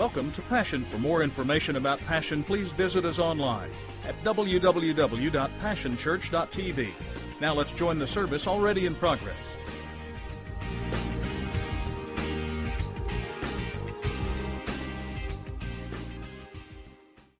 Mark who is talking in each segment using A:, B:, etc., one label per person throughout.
A: Welcome to Passion. For more information about Passion, please visit us online at www.passionchurch.tv. Now let's join the service already in progress.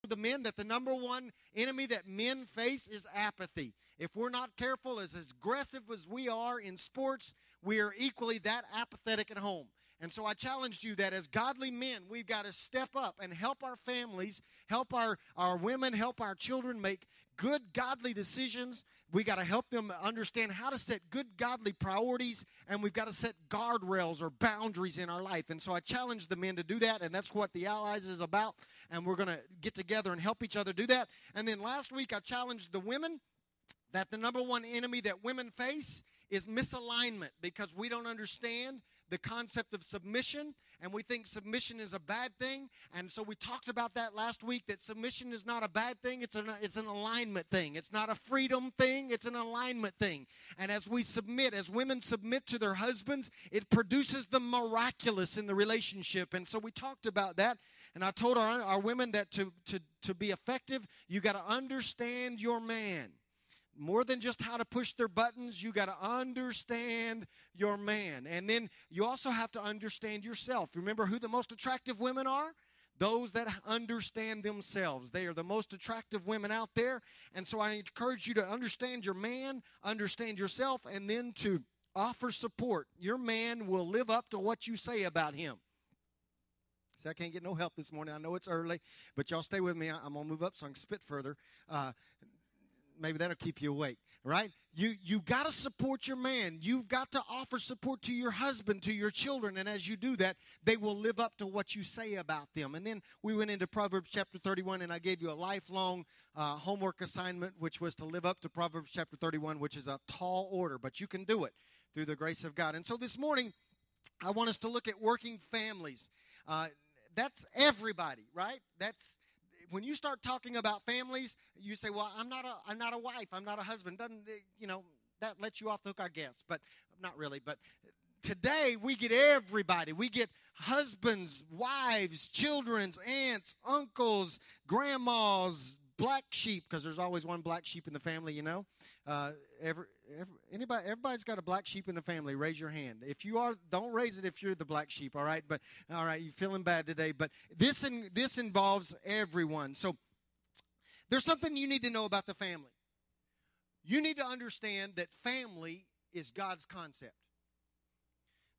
B: the men that the number one enemy that men face is apathy. If we're not careful, as aggressive as we are in sports, we are equally that apathetic at home. And so I challenged you that as godly men, we've got to step up and help our families, help our, our women, help our children make good godly decisions. We got to help them understand how to set good godly priorities, and we've got to set guardrails or boundaries in our life. And so I challenged the men to do that, and that's what the Allies is about. And we're going to get together and help each other do that. And then last week I challenged the women that the number one enemy that women face is misalignment because we don't understand the concept of submission and we think submission is a bad thing. And so we talked about that last week that submission is not a bad thing it's an it's an alignment thing. It's not a freedom thing it's an alignment thing. And as we submit as women submit to their husbands it produces the miraculous in the relationship. And so we talked about that and I told our, our women that to, to, to be effective, you got to understand your man more than just how to push their buttons, you got to understand your man. And then you also have to understand yourself. Remember who the most attractive women are? Those that understand themselves. They are the most attractive women out there. And so I encourage you to understand your man, understand yourself, and then to offer support. Your man will live up to what you say about him. See, I can't get no help this morning. I know it's early, but y'all stay with me. I'm going to move up so I can spit further. Uh, maybe that'll keep you awake right? You you got to support your man. You've got to offer support to your husband to your children and as you do that they will live up to what you say about them. And then we went into proverbs chapter 31 and i gave you a lifelong uh, homework assignment which was to live up to proverbs chapter 31 which is a tall order but you can do it through the grace of god. And so this morning i want us to look at working families. Uh, that's everybody right? That's when you start talking about families, you say, "Well, I'm not a I'm not a wife. I'm not a husband." Doesn't eh, you know that lets you off the hook, I guess, but not really. But today we get everybody. We get husbands, wives, children's, aunts, uncles, grandmas, black sheep because there's always one black sheep in the family you know? Uh, every, every, anybody everybody's got a black sheep in the family. Raise your hand. If you are don't raise it if you're the black sheep all right? But all right you're feeling bad today but this in, this involves everyone. So there's something you need to know about the family. You need to understand that family is god's concept.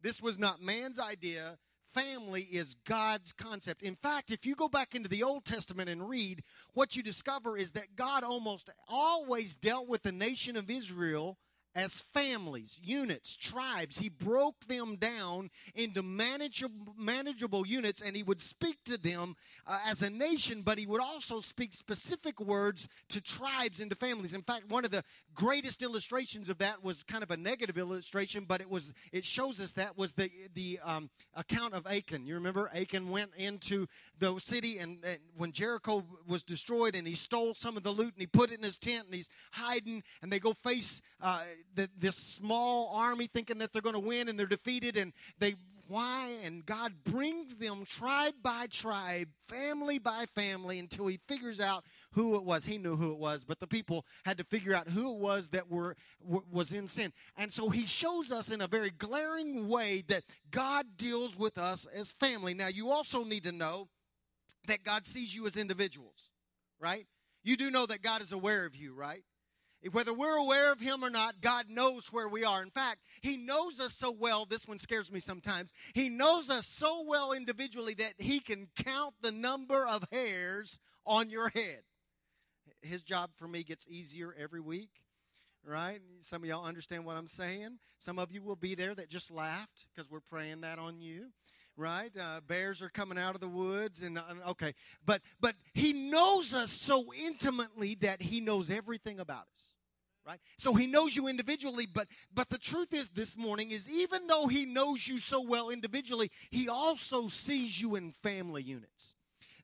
B: This was not man's idea family is God's concept. In fact, if you go back into the Old Testament and read, what you discover is that God almost always dealt with the nation of Israel as families, units, tribes. He broke them down into manageable, manageable units and he would speak to them uh, as a nation, but he would also speak specific words to tribes and to families. In fact, one of the greatest illustrations of that was kind of a negative illustration, but it was it shows us that was the the um, account of Achan. You remember Achan went into the city and, and when Jericho was destroyed and he stole some of the loot and he put it in his tent and he's hiding and they go face uh, the, this small army thinking that they're going to win and they're defeated and they why and God brings them tribe by tribe, family by family until he figures out who it was. He knew who it was, but the people had to figure out who it was that were was in sin. And so he shows us in a very glaring way that God deals with us as family. Now you also need to know that God sees you as individuals, right? You do know that God is aware of you, right? Whether we're aware of him or not, God knows where we are. In fact, he knows us so well, this one scares me sometimes. He knows us so well individually that he can count the number of hairs on your head. His job for me gets easier every week, right? Some of y'all understand what I'm saying. Some of you will be there that just laughed because we're praying that on you right? Uh, bears are coming out of the woods, and uh, okay, but but he knows us so intimately that he knows everything about us. Right? So he knows you individually, but but the truth is this morning is even though he knows you so well individually, he also sees you in family units.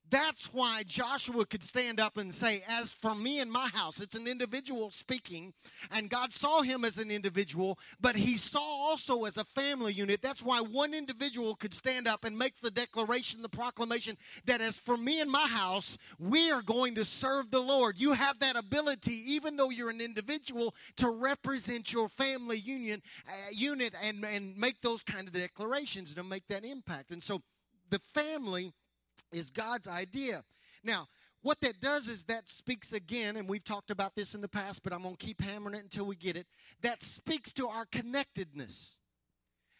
B: That's why Joshua could stand up and say, As for me and my house, it's an individual speaking, and God saw him as an individual, but he saw also as a family unit. That's why one individual could stand up and make the declaration, the proclamation that as for me and my house, we are going to serve the Lord. You have that ability, even though you're an individual, to represent your family union uh, unit and, and make those kind of declarations to make that impact. And so the family is God's idea. Now, what that does is that speaks again, and we've talked about this in the past, but I'm going to keep hammering it until we get it. That speaks to our connectedness.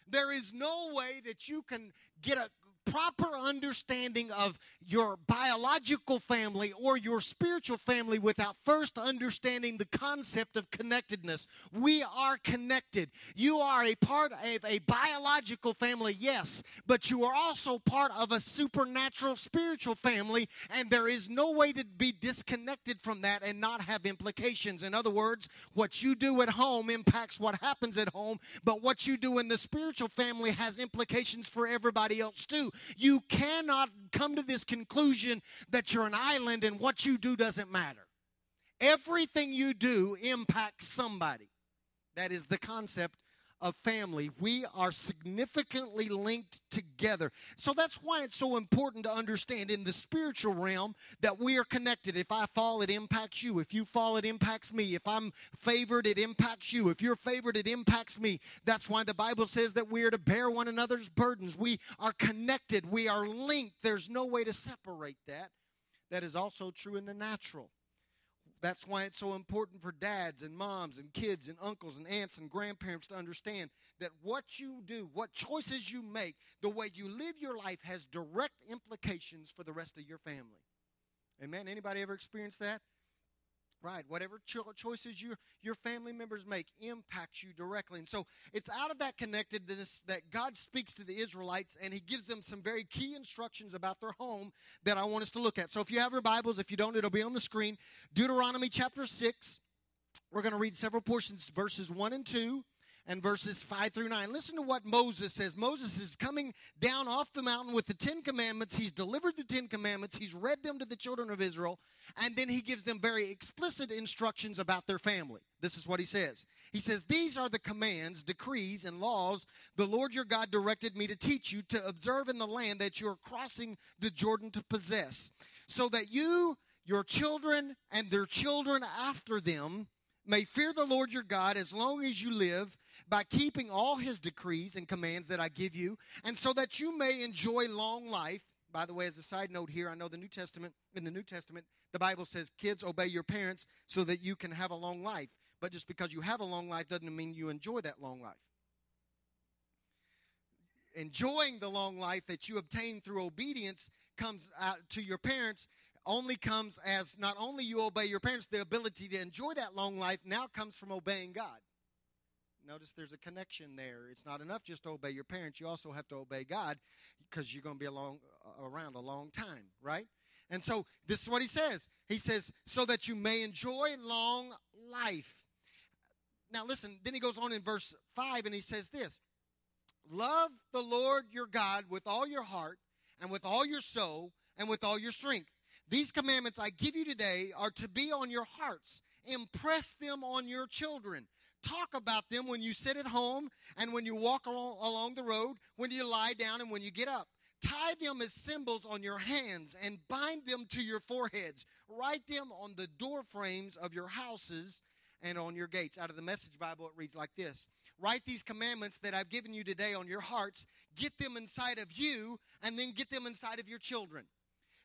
B: There is no way that you can get a proper understanding of your biological family or your spiritual family without first understanding the concept of connectedness. We are connected. You are a part of a biological family, yes, but you are also part of a supernatural spiritual family, and there is no way to be disconnected from that and not have implications. In other words, what you do at home impacts what happens at home, but what you do in the spiritual family has implications for everybody else too. You cannot come to this conclusion that you're an island and what you do doesn't matter. Everything you do impacts somebody. That is the concept of family. We are significantly linked together. So that's why it's so important to understand in the spiritual realm that we are connected. If I fall, it impacts you. If you fall, it impacts me. If I'm favored, it impacts you. If you're favored, it impacts me. That's why the Bible says that we are to bear one another's burdens. We are connected, we are linked. There's no way to separate that. That is also true in the natural. That's why it's so important for dads and moms and kids and uncles and aunts and grandparents to understand that what you do, what choices you make, the way you live your life has direct implications for the rest of your family. Amen. Anybody ever experienced that? Right. Whatever cho- choices your, your family members make impacts you directly. And so it's out of that connectedness that God speaks to the Israelites and he gives them some very key instructions about their home that I want us to look at. So if you have your Bibles, if you don't, it'll be on the screen. Deuteronomy chapter 6. We're going to read several portions, verses 1 and 2 and verses 5 through 9. Listen to what Moses says. Moses is coming down off the mountain with the Ten Commandments. He's delivered the Ten Commandments, he's read them to the children of Israel, and then he gives them very explicit instructions about their family. This is what he says. He says, These are the commands, decrees, and laws the Lord your God directed me to teach you to observe in the land that you're crossing the Jordan to possess, so that you, your children, and their children after them may fear the Lord your God as long as you live by keeping all his decrees and commands that I give you, and so that you may enjoy long life. By the way, as a side note here, I know the New Testament, in the New Testament, the Bible says, kids, obey your parents so that you can have a long life. But just because you have a long life doesn't mean you enjoy that long life. Enjoying the long life that you obtain through obedience comes out to your parents only comes as not only you obey your parents, the ability to enjoy that long life now comes from obeying God. Notice there's a connection there. It's not enough just to obey your parents. You also have to obey God because you're going to be along, uh, around a long time, right? And so this is what he says. He says, so that you may enjoy long life. Now listen, then he goes on in verse 5 and he says this Love the Lord your God with all your heart and with all your soul and with all your strength. These commandments I give you today are to be on your hearts. Impress them on your children. Talk about them when you sit at home and when you walk along the road, when you lie down and when you get up. Tie them as symbols on your hands and bind them to your foreheads. Write them on the door frames of your houses and on your gates. Out of the Message Bible, it reads like this Write these commandments that I've given you today on your hearts, get them inside of you, and then get them inside of your children.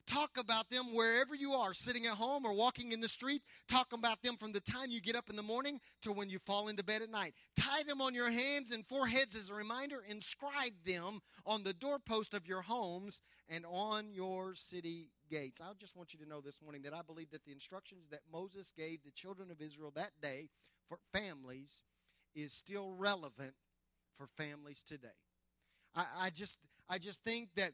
B: Talk about them wherever you are, sitting at home or walking in the street. Talk about them from the time you get up in the morning to when you fall into bed at night. Tie them on your hands and foreheads as a reminder. Inscribe them on the doorpost of your homes and on your city gates. I just want you to know this morning that I believe that the instructions that Moses gave the children of Israel that day for families is still relevant for families today. I, I just I just think that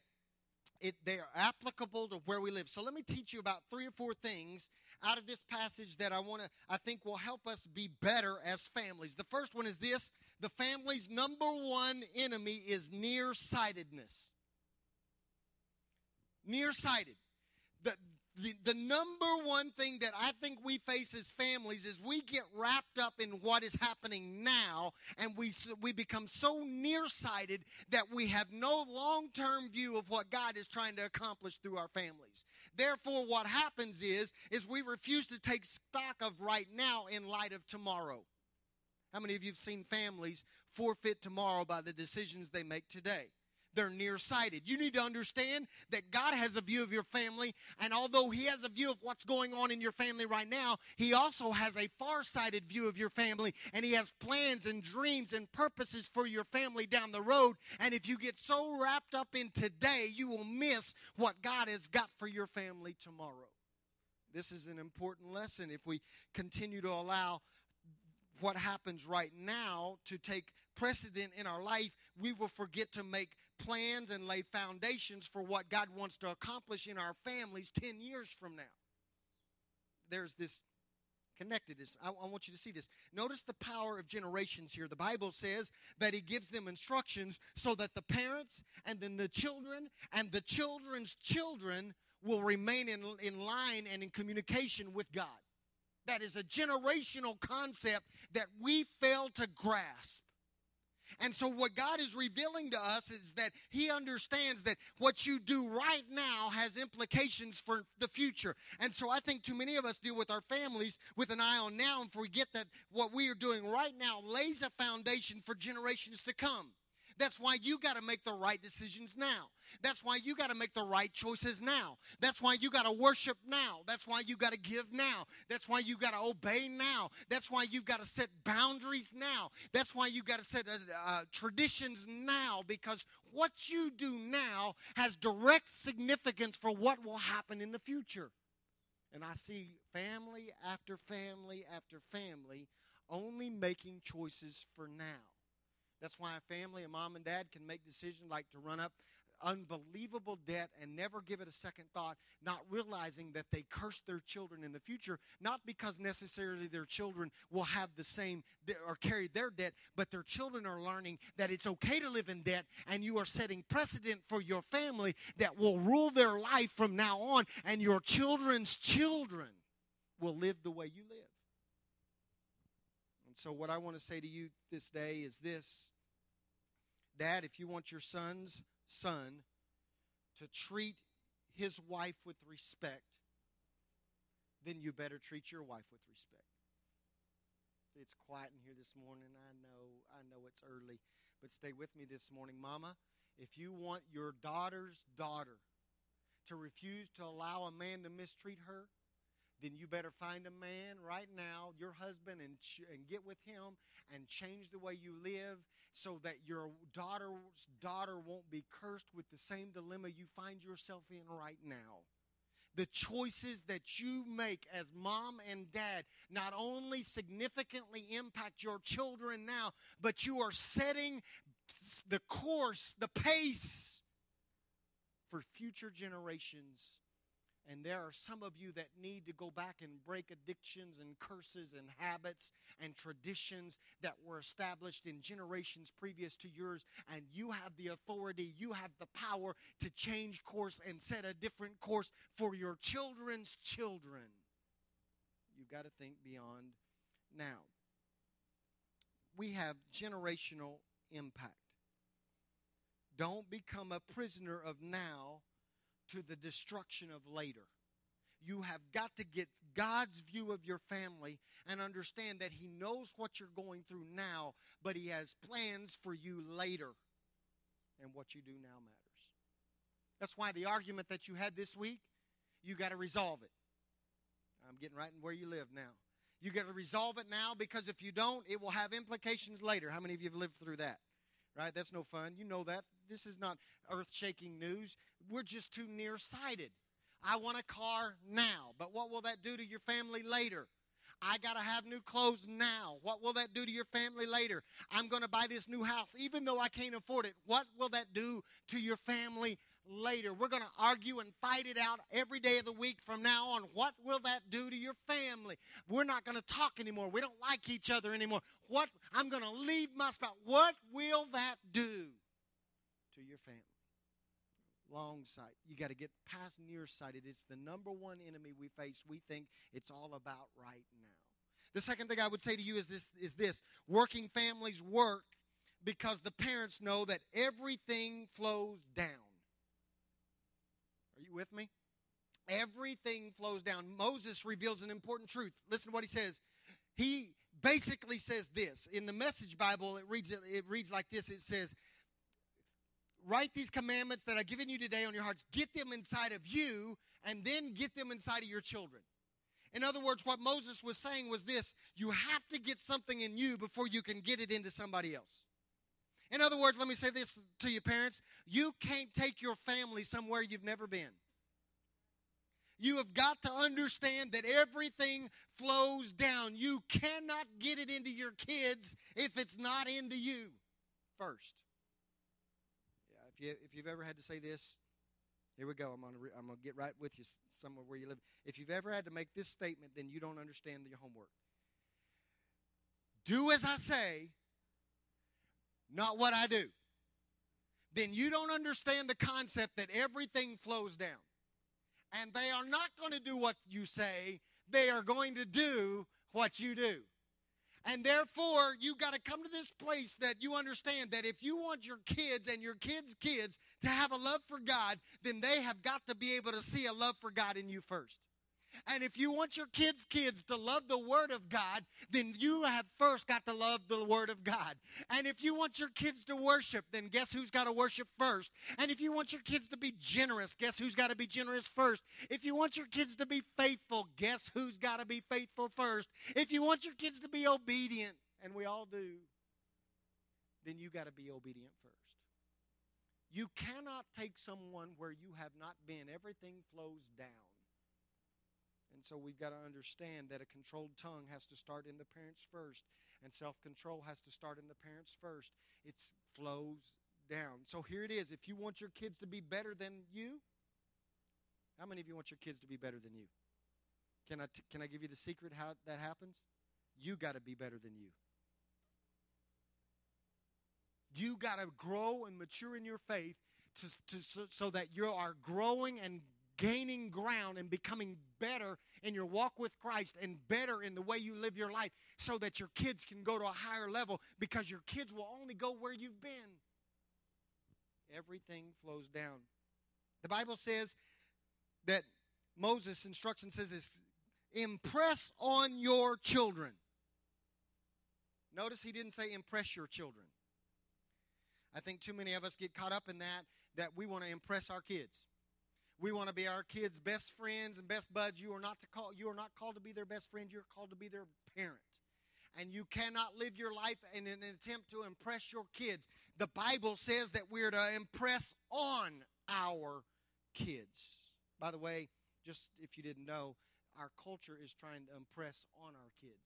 B: it, they are applicable to where we live. So let me teach you about three or four things out of this passage that I want to, I think will help us be better as families. The first one is this the family's number one enemy is nearsightedness. Nearsighted. the, the, the number one thing that I think we face as families is we get wrapped up in what is happening now and we, we become so nearsighted that we have no long term view of what God is trying to accomplish through our families. Therefore, what happens is, is we refuse to take stock of right now in light of tomorrow. How many of you have seen families forfeit tomorrow by the decisions they make today? They're nearsighted. You need to understand that God has a view of your family, and although He has a view of what's going on in your family right now, He also has a far-sighted view of your family, and He has plans and dreams and purposes for your family down the road. And if you get so wrapped up in today, you will miss what God has got for your family tomorrow. This is an important lesson if we continue to allow what happens right now to take precedent in our life, we will forget to make plans and lay foundations for what God wants to accomplish in our families 10 years from now. There's this connectedness. I, I, want you to see this. Notice the power of generations here. The Bible says that He gives them instructions so that the parents and then the children and the children's children will remain in, in line and in communication with God. That is a generational concept that we fail to grasp. And so, what God is revealing to us is that He understands that what you do right now has implications for the future. And so, I think too many of us deal with our families with an eye on now and forget that what we are doing right now lays a foundation for generations to come. That's why you got to make the right decisions now. That's why you got to make the right choices now. That's why you got to worship now. That's why you got to give now. That's why you got to obey now. That's why you've got to set boundaries now. That's why you got to set uh, uh, traditions now because what you do now has direct significance for what will happen in the future. And I see family after family after family only making choices for now. That's why a family, a mom and dad, can make decisions like to run up unbelievable debt and never give it a second thought, not realizing that they curse their children in the future, not because necessarily their children will have the same or carry their debt, but their children are learning that it's okay to live in debt and you are setting precedent for your family that will rule their life from now on, and your children's children will live the way you live. So, what I want to say to you this day is this Dad, if you want your son's son to treat his wife with respect, then you better treat your wife with respect. It's quiet in here this morning. I know, I know it's early, but stay with me this morning. Mama, if you want your daughter's daughter to refuse to allow a man to mistreat her, then you better find a man right now, your husband, and, ch- and get with him and change the way you live so that your daughter's daughter won't be cursed with the same dilemma you find yourself in right now. The choices that you make as mom and dad not only significantly impact your children now, but you are setting the course, the pace for future generations and there are some of you that need to go back and break addictions and curses and habits and traditions that were established in generations previous to yours. And you have the authority, you have the power to change course and set a different course for your children's children. You've got to think beyond now. We have generational impact. Don't become a prisoner of now to the destruction of later. You have got to get God's view of your family and understand that He knows what you're going through now, but He has plans for you later. And what you do now matters. That's why the argument that you had this week, you got to resolve it. I'm getting right in where you live now. You got to resolve it now because if you don't, it will have implications later. How many of you have lived through that? Right? That's no fun. You know that. This is not earth shaking news. We're just too nearsighted. I want a car now, but what will that do to your family later? I got to have new clothes now. What will that do to your family later? I'm going to buy this new house, even though I can't afford it. What will that do to your family later? We're going to argue and fight it out every day of the week from now on. What will that do to your family? We're not going to talk anymore. We don't like each other anymore. What? I'm going to leave my spouse. What will that do to your family? long sight. You got to get past nearsighted. It's the number one enemy we face. We think it's all about right now. The second thing I would say to you is this is this working families work because the parents know that everything flows down. Are you with me? Everything flows down. Moses reveals an important truth. Listen to what he says. He basically says this. In the message Bible, it reads it reads like this. It says, Write these commandments that I've given you today on your hearts. Get them inside of you, and then get them inside of your children. In other words, what Moses was saying was this you have to get something in you before you can get it into somebody else. In other words, let me say this to you, parents you can't take your family somewhere you've never been. You have got to understand that everything flows down. You cannot get it into your kids if it's not into you first. If you if you've ever had to say this, here we go. I'm gonna I'm gonna get right with you somewhere where you live. If you've ever had to make this statement, then you don't understand your homework. Do as I say, not what I do. Then you don't understand the concept that everything flows down and they are not going to do what you say, they are going to do what you do. And therefore, you've got to come to this place that you understand that if you want your kids and your kids' kids to have a love for God, then they have got to be able to see a love for God in you first. And if you want your kids' kids to love the Word of God, then you have first got to love the Word of God. And if you want your kids to worship, then guess who's got to worship first? And if you want your kids to be generous, guess who's got to be generous first? If you want your kids to be faithful, guess who's got to be faithful first? If you want your kids to be obedient, and we all do, then you got to be obedient first. You cannot take someone where you have not been. Everything flows down. And so we've got to understand that a controlled tongue has to start in the parents first, and self control has to start in the parents first. It flows down. So here it is. If you want your kids to be better than you, how many of you want your kids to be better than you? Can I, t- can I give you the secret how that happens? You got to be better than you. You got to grow and mature in your faith to, to, so, so that you are growing and gaining ground and becoming better in your walk with Christ and better in the way you live your life so that your kids can go to a higher level because your kids will only go where you've been. Everything flows down. The Bible says that Moses' instruction says this impress on your children. Notice he didn't say impress your children. I think too many of us get caught up in that, that we want to impress our kids. We want to be our kids' best friends and best buds. You are not to call you are not called to be their best friend, you're called to be their parent. And you cannot live your life in an attempt to impress your kids. The Bible says that we're to impress on our kids. By the way, just if you didn't know, our culture is trying to impress on our kids.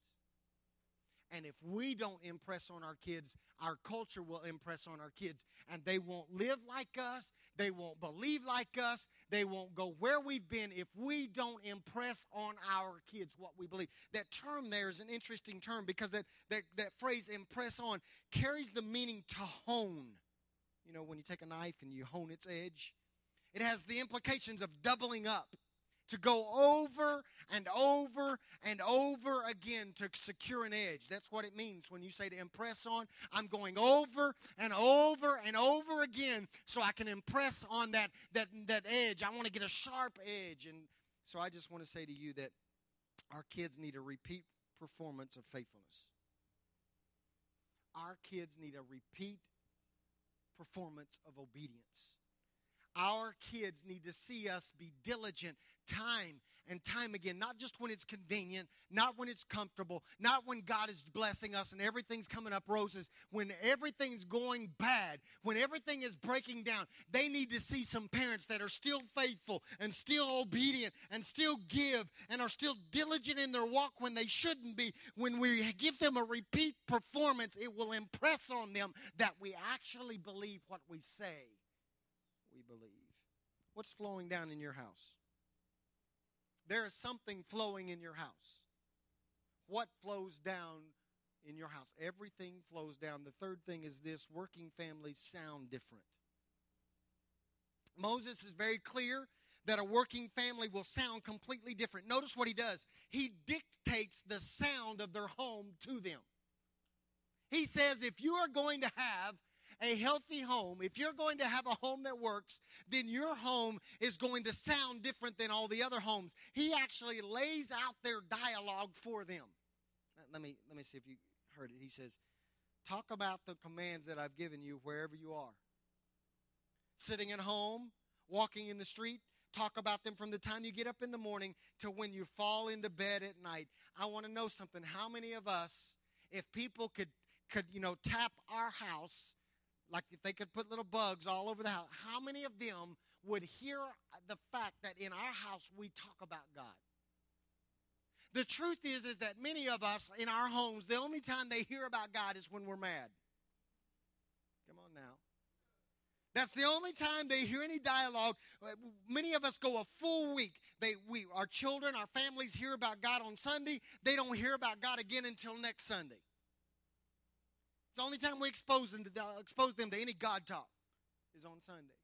B: And if we don't impress on our kids, our culture will impress on our kids. And they won't live like us. They won't believe like us. They won't go where we've been if we don't impress on our kids what we believe. That term there is an interesting term because that, that, that phrase, impress on, carries the meaning to hone. You know, when you take a knife and you hone its edge, it has the implications of doubling up to go over and over and over again to secure an edge. That's what it means when you say to impress on. I'm going over and over and over again so I can impress on that, that, that edge. I want to get a sharp edge. And so I just want to say to you that our kids need a repeat performance of faithfulness. Our kids need a repeat performance of obedience. Our kids need to see us be diligent time and time again, not just when it's convenient, not when it's comfortable, not when God is blessing us and everything's coming up roses, when everything's going bad, when everything is breaking down. They need to see some parents that are still faithful and still obedient and still give and are still diligent in their walk when they shouldn't be. When we give them a repeat performance, it will impress on them that we actually believe what we say we believe. What's flowing down in your house? There is something flowing in your house. What flows down in your house? Everything flows down. The third thing is this working families sound different. Moses is very clear that a working family will sound completely different. Notice what he does. He dictates the sound of their home to them. He says, if you are going to have a healthy home, if you're going to have a home that works, then your home is going to sound different than all the other homes. He actually lays out their dialogue for them. Let me let me see if you heard it. He says, "Talk about the commands that I've given you wherever you are." Sitting at home, walking in the street, talk about them from the time you get up in the morning to when you fall into bed at night. I want to know something. How many of us if people could could, you know, tap our house like if they could put little bugs all over the house, how many of them would hear the fact that in our house we talk about God? The truth is is that many of us in our homes, the only time they hear about God is when we're mad. Come on now. That's the only time they hear any dialogue. Uh, many of us go a full week. They, we, our children, our families hear about God on Sunday. They don't hear about God again until next Sunday. It's the only time we expose them to, expose them to any God talk is on Sunday.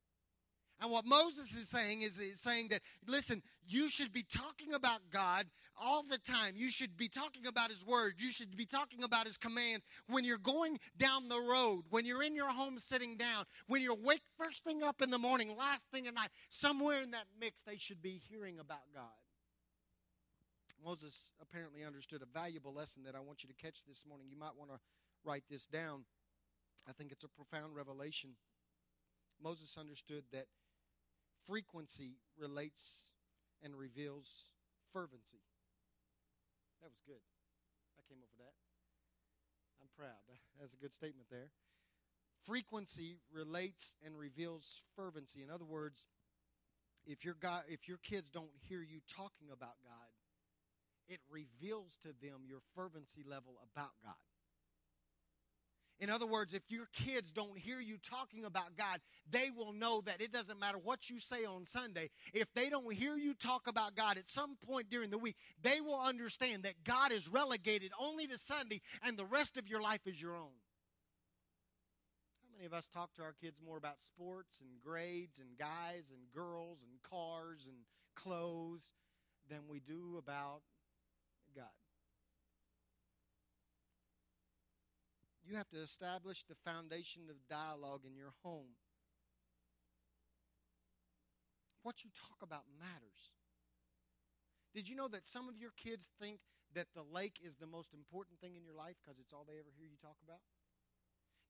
B: And what Moses is saying is, is saying that, listen, you should be talking about God all the time. You should be talking about His Word. You should be talking about His commands. When you're going down the road, when you're in your home sitting down, when you're awake first thing up in the morning, last thing at night, somewhere in that mix, they should be hearing about God. Moses apparently understood a valuable lesson that I want you to catch this morning. You might want to write this down. I think it's a profound revelation. Moses understood that frequency relates and reveals fervency. That was good. I came up with that. I'm proud. That's a good statement there. Frequency relates and reveals fervency. In other words, if your God, if your kids don't hear you talking about God, it reveals to them your fervency level about God. In other words, if your kids don't hear you talking about God, they will know that it doesn't matter what you say on Sunday. If they don't hear you talk about God at some point during the week, they will understand that God is relegated only to Sunday and the rest of your life is your own. How many of us talk to our kids more about sports and grades and guys and girls and cars and clothes than we do about God? You have to establish the foundation of dialogue in your home. What you talk about matters. Did you know that some of your kids think that the lake is the most important thing in your life because it's all they ever hear you talk about?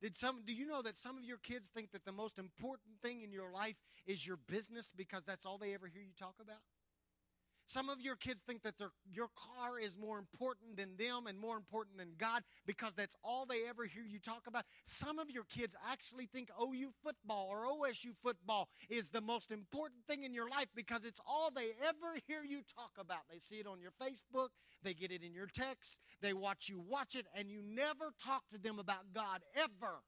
B: Did some do you know that some of your kids think that the most important thing in your life is your business because that's all they ever hear you talk about? Some of your kids think that their, your car is more important than them and more important than God because that's all they ever hear you talk about. Some of your kids actually think OU football or OSU football is the most important thing in your life because it's all they ever hear you talk about. They see it on your Facebook, they get it in your texts, they watch you watch it, and you never talk to them about God ever.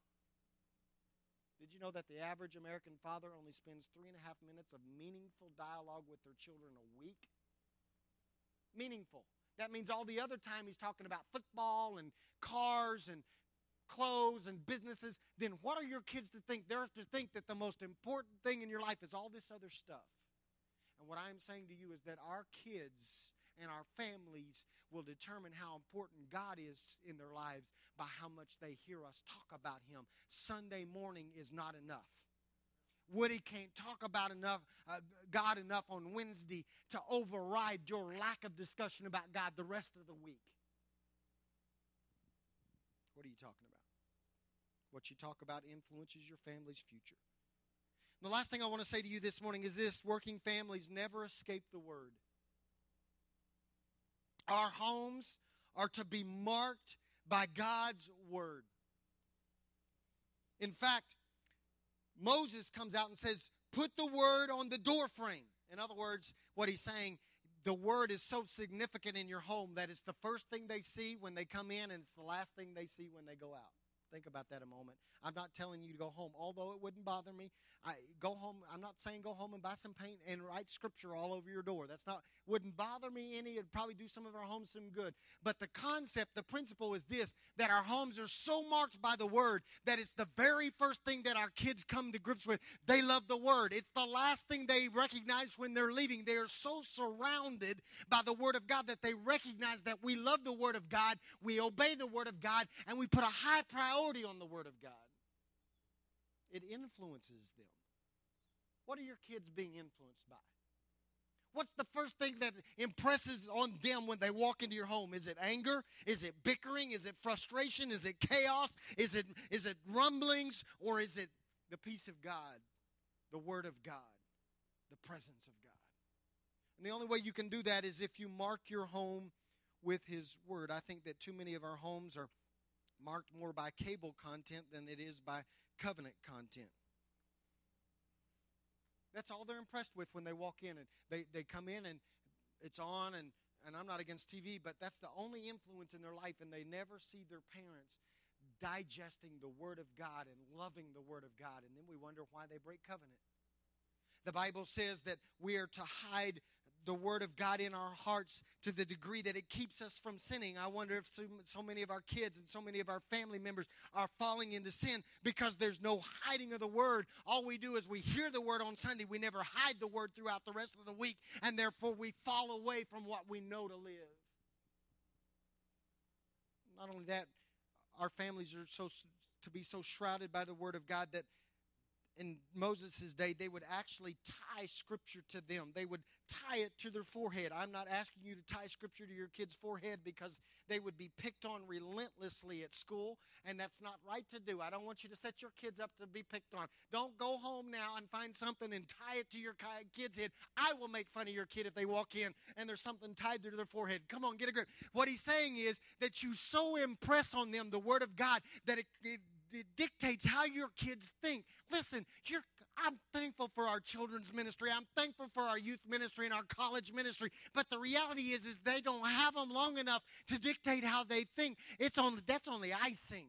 B: Did you know that the average American father only spends three and a half minutes of meaningful dialogue with their children a week? Meaningful. That means all the other time he's talking about football and cars and clothes and businesses, then what are your kids to think? They're to think that the most important thing in your life is all this other stuff. And what I'm saying to you is that our kids and our families will determine how important God is in their lives by how much they hear us talk about Him. Sunday morning is not enough. Woody can't talk about enough uh, God enough on Wednesday to override your lack of discussion about God the rest of the week. What are you talking about? What you talk about influences your family's future. The last thing I want to say to you this morning is this working families never escape the word. Our homes are to be marked by God's word. In fact, Moses comes out and says, Put the word on the door frame. In other words, what he's saying, the word is so significant in your home that it's the first thing they see when they come in and it's the last thing they see when they go out. Think about that a moment. I'm not telling you to go home, although it wouldn't bother me. I go home. I'm not saying go home and buy some paint and write scripture all over your door. That's not wouldn't bother me any. It'd probably do some of our homes some good. But the concept, the principle is this: that our homes are so marked by the Word that it's the very first thing that our kids come to grips with. They love the Word. It's the last thing they recognize when they're leaving. They are so surrounded by the Word of God that they recognize that we love the Word of God, we obey the Word of God, and we put a high priority on the Word of God. It influences them. What are your kids being influenced by? What's the first thing that impresses on them when they walk into your home? Is it anger? Is it bickering? Is it frustration? Is it chaos? Is it is it rumblings or is it the peace of God, the word of God, the presence of God? And the only way you can do that is if you mark your home with his word. I think that too many of our homes are marked more by cable content than it is by covenant content. That's all they're impressed with when they walk in and they, they come in and it's on and, and I'm not against TV, but that's the only influence in their life and they never see their parents digesting the Word of God and loving the Word of God. And then we wonder why they break covenant. The Bible says that we are to hide the Word of God in our hearts to the degree that it keeps us from sinning. I wonder if so, so, many of our kids and so many of our family members are falling into sin because there's no hiding of the Word. All we do is we hear the Word on Sunday, we never hide the Word throughout the rest of the week, and therefore we fall away from what we know to live. Not only that, our families are so to be so shrouded by the Word of God that in Moses' day, they would actually tie scripture to them. They would tie it to their forehead. I'm not asking you to tie scripture to your kid's forehead because they would be picked on relentlessly at school, and that's not right to do. I don't want you to set your kids up to be picked on. Don't go home now and find something and tie it to your kid's head. I will make fun of your kid if they walk in and there's something tied to their forehead. Come on, get a grip. What he's saying is that you so impress on them the Word of God that it, it it dictates how your kids think. Listen, I'm thankful for our children's ministry. I'm thankful for our youth ministry and our college ministry. But the reality is, is they don't have them long enough to dictate how they think. It's on that's only icing.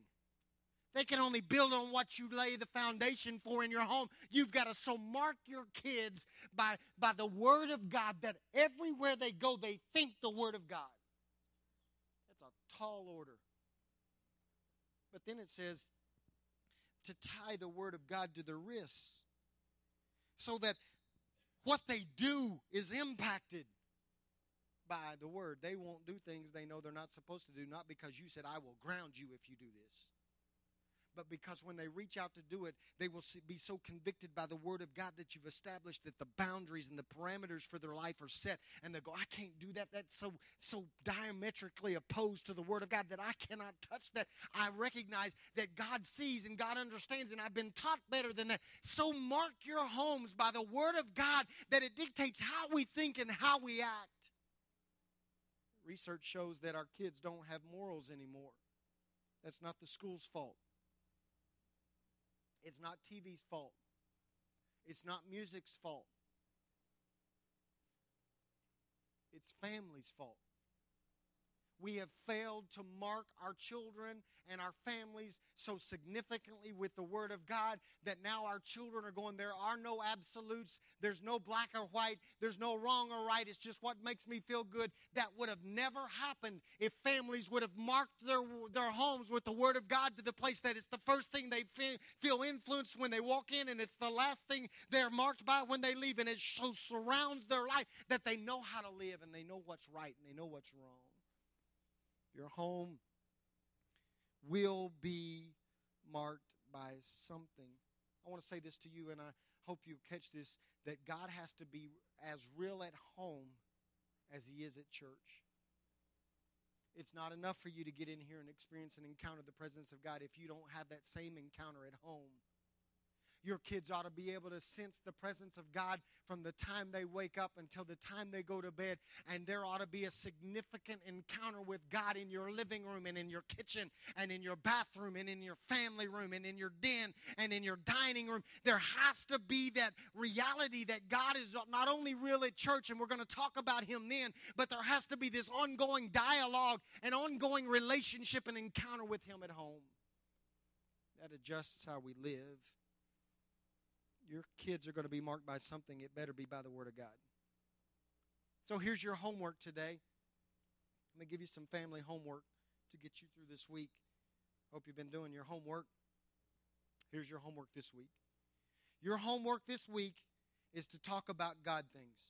B: They can only build on what you lay the foundation for in your home. You've got to so mark your kids by, by the Word of God that everywhere they go, they think the Word of God. That's a tall order. But then it says, to tie the Word of God to their wrists so that what they do is impacted by the Word. They won't do things they know they're not supposed to do, not because you said, I will ground you if you do this but because when they reach out to do it, they will be so convicted by the Word of God that you've established that the boundaries and the parameters for their life are set, and they go, "I can't do that. That's so so diametrically opposed to the Word of God that I cannot touch that." I recognize that God sees and God understands, and I've been taught better than that. So mark your homes by the Word of God that it dictates how we think and how we act. Research shows that our kids don't have morals anymore. That's not the school's fault. It's not TV's fault. It's not music's fault. It's family's fault. We have failed to mark our children and our families so significantly with the Word of God that now our children are going, there are no absolutes. There's no black or white. There's no wrong or right. It's just what makes me feel good. That would have never happened if families would have marked their, their homes with the Word of God to the place that it's the first thing they feel influenced when they walk in, and it's the last thing they're marked by when they leave. And it so surrounds their life that they know how to live and they know what's right and they know what's wrong. Your home will be marked by something. I want to say this to you, and I hope you catch this that God has to be as real at home as He is at church. It's not enough for you to get in here and experience and encounter the presence of God if you don't have that same encounter at home. Your kids ought to be able to sense the presence of God from the time they wake up until the time they go to bed. And there ought to be a significant encounter with God in your living room and in your kitchen and in your bathroom and in your family room and in your den and in your dining room. There has to be that reality that God is not only real at church, and we're going to talk about Him then, but there has to be this ongoing dialogue and ongoing relationship and encounter with Him at home. that adjusts how we live. Your kids are going to be marked by something, it better be by the Word of God. So here's your homework today. Let me give you some family homework to get you through this week. Hope you've been doing your homework. Here's your homework this week. Your homework this week is to talk about God things.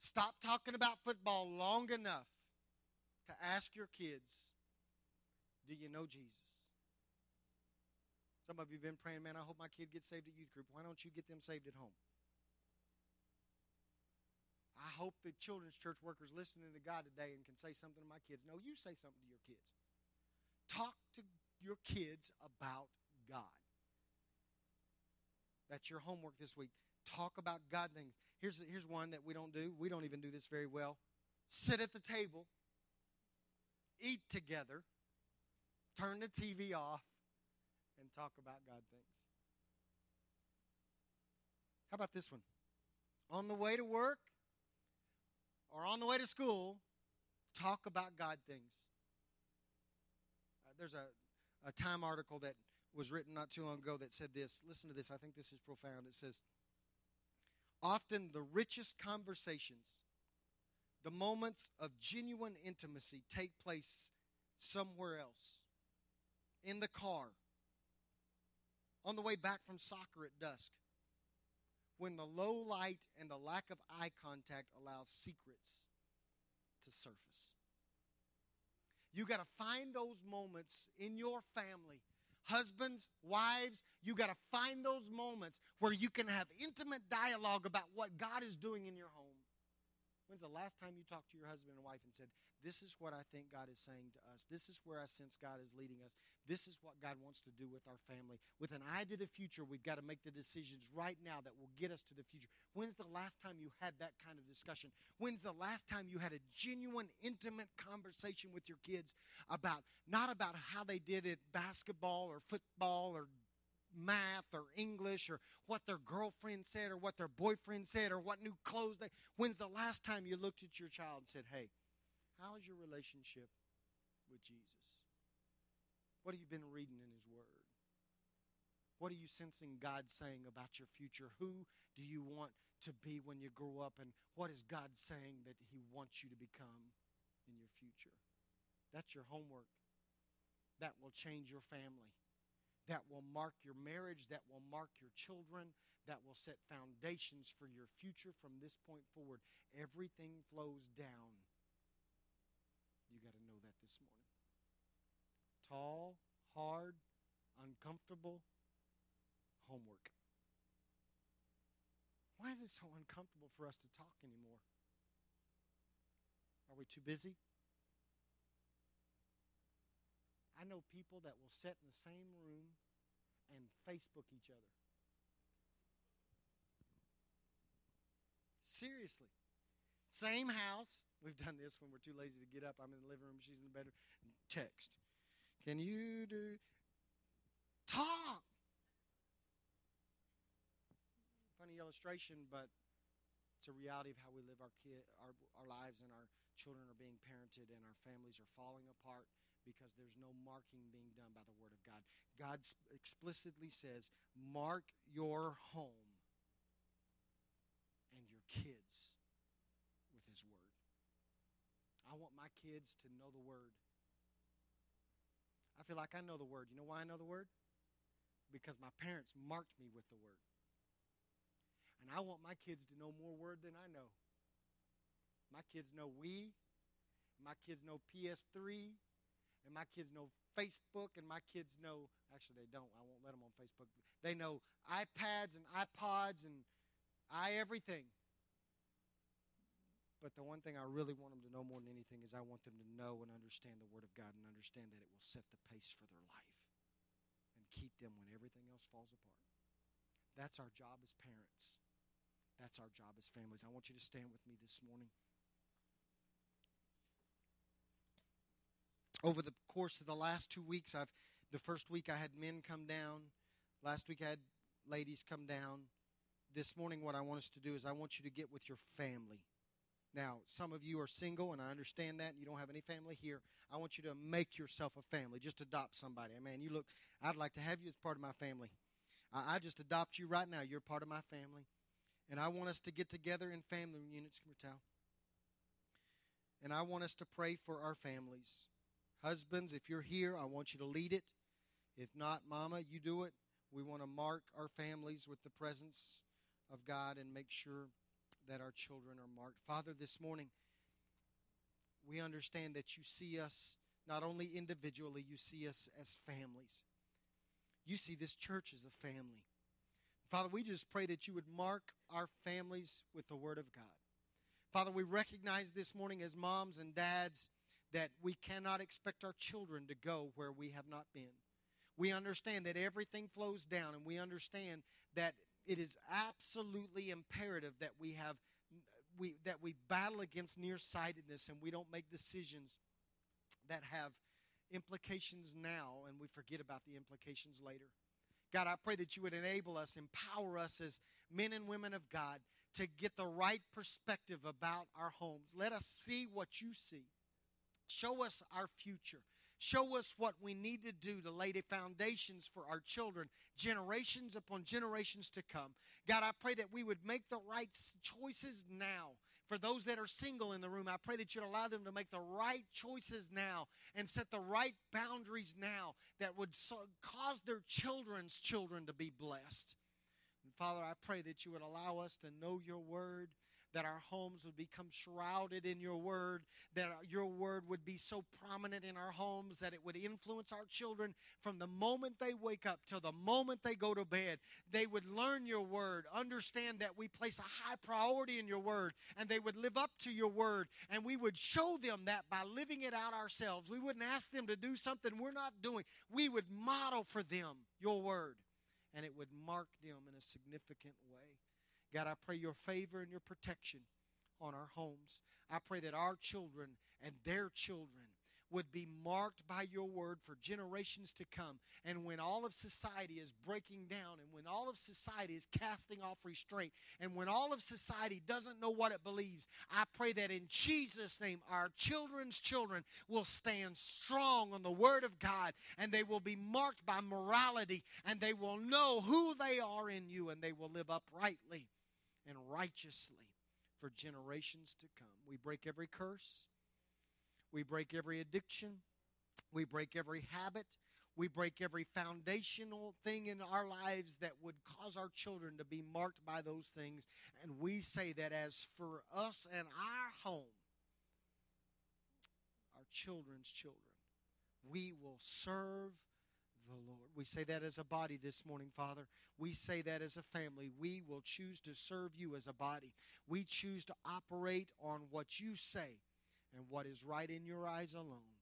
B: Stop talking about football long enough to ask your kids, Do you know Jesus? Some of you have been praying, man, I hope my kid gets saved at youth group. Why don't you get them saved at home? I hope the children's church workers listening to God today and can say something to my kids. No, you say something to your kids. Talk to your kids about God. That's your homework this week. Talk about God things. Here's, here's one that we don't do. We don't even do this very well. Sit at the table, eat together, turn the TV off, and talk about God things. How about this one? On the way to work or on the way to school, talk about God things. Uh, there's a, a Time article that was written not too long ago that said this. Listen to this. I think this is profound. It says, Often the richest conversations, the moments of genuine intimacy, take place somewhere else. In the car, on the way back from soccer at dusk, when the low light and the lack of eye contact allows secrets to surface. You got to find those moments in your family. Husbands, wives, you got to find those moments where you can have intimate dialogue about what God is doing in your home. When's the last time you talked to your husband and wife and said, This is what I think God is saying to us. This is where I sense God is leading us. This is what God wants to do with our family. With an eye to the future, we've got to make the decisions right now that will get us to the future. When's the last time you had that kind of discussion? When's the last time you had a genuine, intimate conversation with your kids about not about how they did at basketball or football or math or English or what their girlfriend said or what their boyfriend said or what new clothes they. When's the last time you looked at your child and said, hey, how's your relationship with Jesus? What have you been reading in His Word? What are you sensing God saying about your future? Who do you want to be when you grow up? And what is God saying that He wants you to become in your future? That's your homework. That will change your family that will mark your marriage, that will mark your children, that will set foundations for your future from this point forward. Everything flows down. You got to know that this morning. Tall, hard, uncomfortable homework. Why is it so uncomfortable for us to talk anymore? Are we too busy? I know people that will sit in the same room and Facebook each other. Seriously. Same house. We've done this when we're too lazy to get up. I'm in the living room, she's in the bedroom. Text. Can you do talk? Funny illustration, but it's a reality of how we live our kid, our, our lives, and our children are being parented, and our families are falling apart because there's no marking being done by the Word of God. God explicitly says, mark your home and your kids with His Word. I want my kids to know the Word. I feel like I know the Word. You know why I know the Word? Because my parents marked me with the Word. And I want my kids to know more Word than I know. My kids know Wii. My kids know PS3 and my kids know Facebook, and my kids know, actually, they don't. I won't let them on Facebook. They know iPads and iPods and i everything. But the one thing I really want them to know more than anything is I want them to know and understand the Word of God and understand that it will set the pace for their life and keep them when everything else falls apart. That's our job as parents. That's our job as families. I want you to stand with me this morning. Over the course of the last two weeks, I've the first week I had men come down. Last week I had ladies come down. This morning, what I want us to do is I want you to get with your family. Now, some of you are single, and I understand that, and you don't have any family here. I want you to make yourself a family. Just adopt somebody. I Man, you look, I'd like to have you as part of my family. I, I just adopt you right now. You're part of my family. And I want us to get together in family units. And I want us to pray for our families. Husbands, if you're here, I want you to lead it. If not, Mama, you do it. We want to mark our families with the presence of God and make sure that our children are marked. Father, this morning, we understand that you see us not only individually, you see us as families. You see this church as a family. Father, we just pray that you would mark our families with the Word of God. Father, we recognize this morning as moms and dads that we cannot expect our children to go where we have not been. We understand that everything flows down, and we understand that it is absolutely imperative that we have we that we battle against nearsightedness and we don't make decisions that have implications now and we forget about the implications later. God, I pray that you would enable us, empower us as men and women of God to get the right perspective about our homes. Let us see what you see. Show us our future. Show us what we need to do to lay the foundations for our children, generations upon generations to come. God, I pray that we would make the right choices now. For those that are single in the room, I pray that you'd allow them to make the right choices now and set the right boundaries now that would so cause their children's children to be blessed. And Father, I pray that you would allow us to know your word that our homes would become shrouded in your word, that your word would be so prominent in our homes that it would influence our children from the moment they wake up till the moment they go to bed. They would learn your word, understand that we place a high priority in your word, and they would live up to your word. And we would show them that by living it out ourselves. We wouldn't ask them to do something we're not doing, we would model for them your word, and it would mark them in a significant way. God, I pray your favor and your protection on our homes. I pray that our children and their children would be marked by your word for generations to come. And when all of society is breaking down, and when all of society is casting off restraint, and when all of society doesn't know what it believes, I pray that in Jesus' name, our children's children will stand strong on the word of God, and they will be marked by morality, and they will know who they are in you, and they will live uprightly and righteously for generations to come. We break every curse, we break every addiction, we break every habit. We break every foundational thing in our lives that would cause our children to be marked by those things. And we say that as for us and our home, our children's children, we will serve the Lord. We say that as a body this morning, Father. We say that as a family. We will choose to serve you as a body. We choose to operate on what you say and what is right in your eyes alone.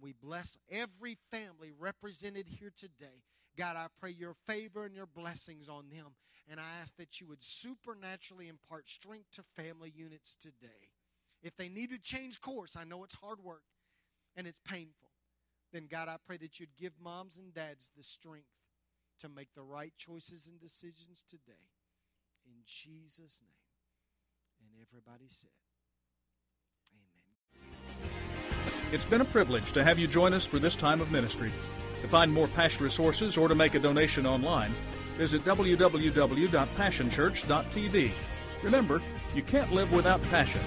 B: We bless every family represented here today. God, I pray your favor and your blessings on them. And I ask that you would supernaturally impart strength to family units today. If they need to change course, I know it's hard work and it's painful then God, I pray that you'd give moms and dads the strength to make the right choices and decisions today. In Jesus' name. And everybody said, Amen.
A: It's been a privilege to have you join us for this time of ministry. To find more Passion resources or to make a donation online, visit www.passionchurch.tv. Remember, you can't live without passion.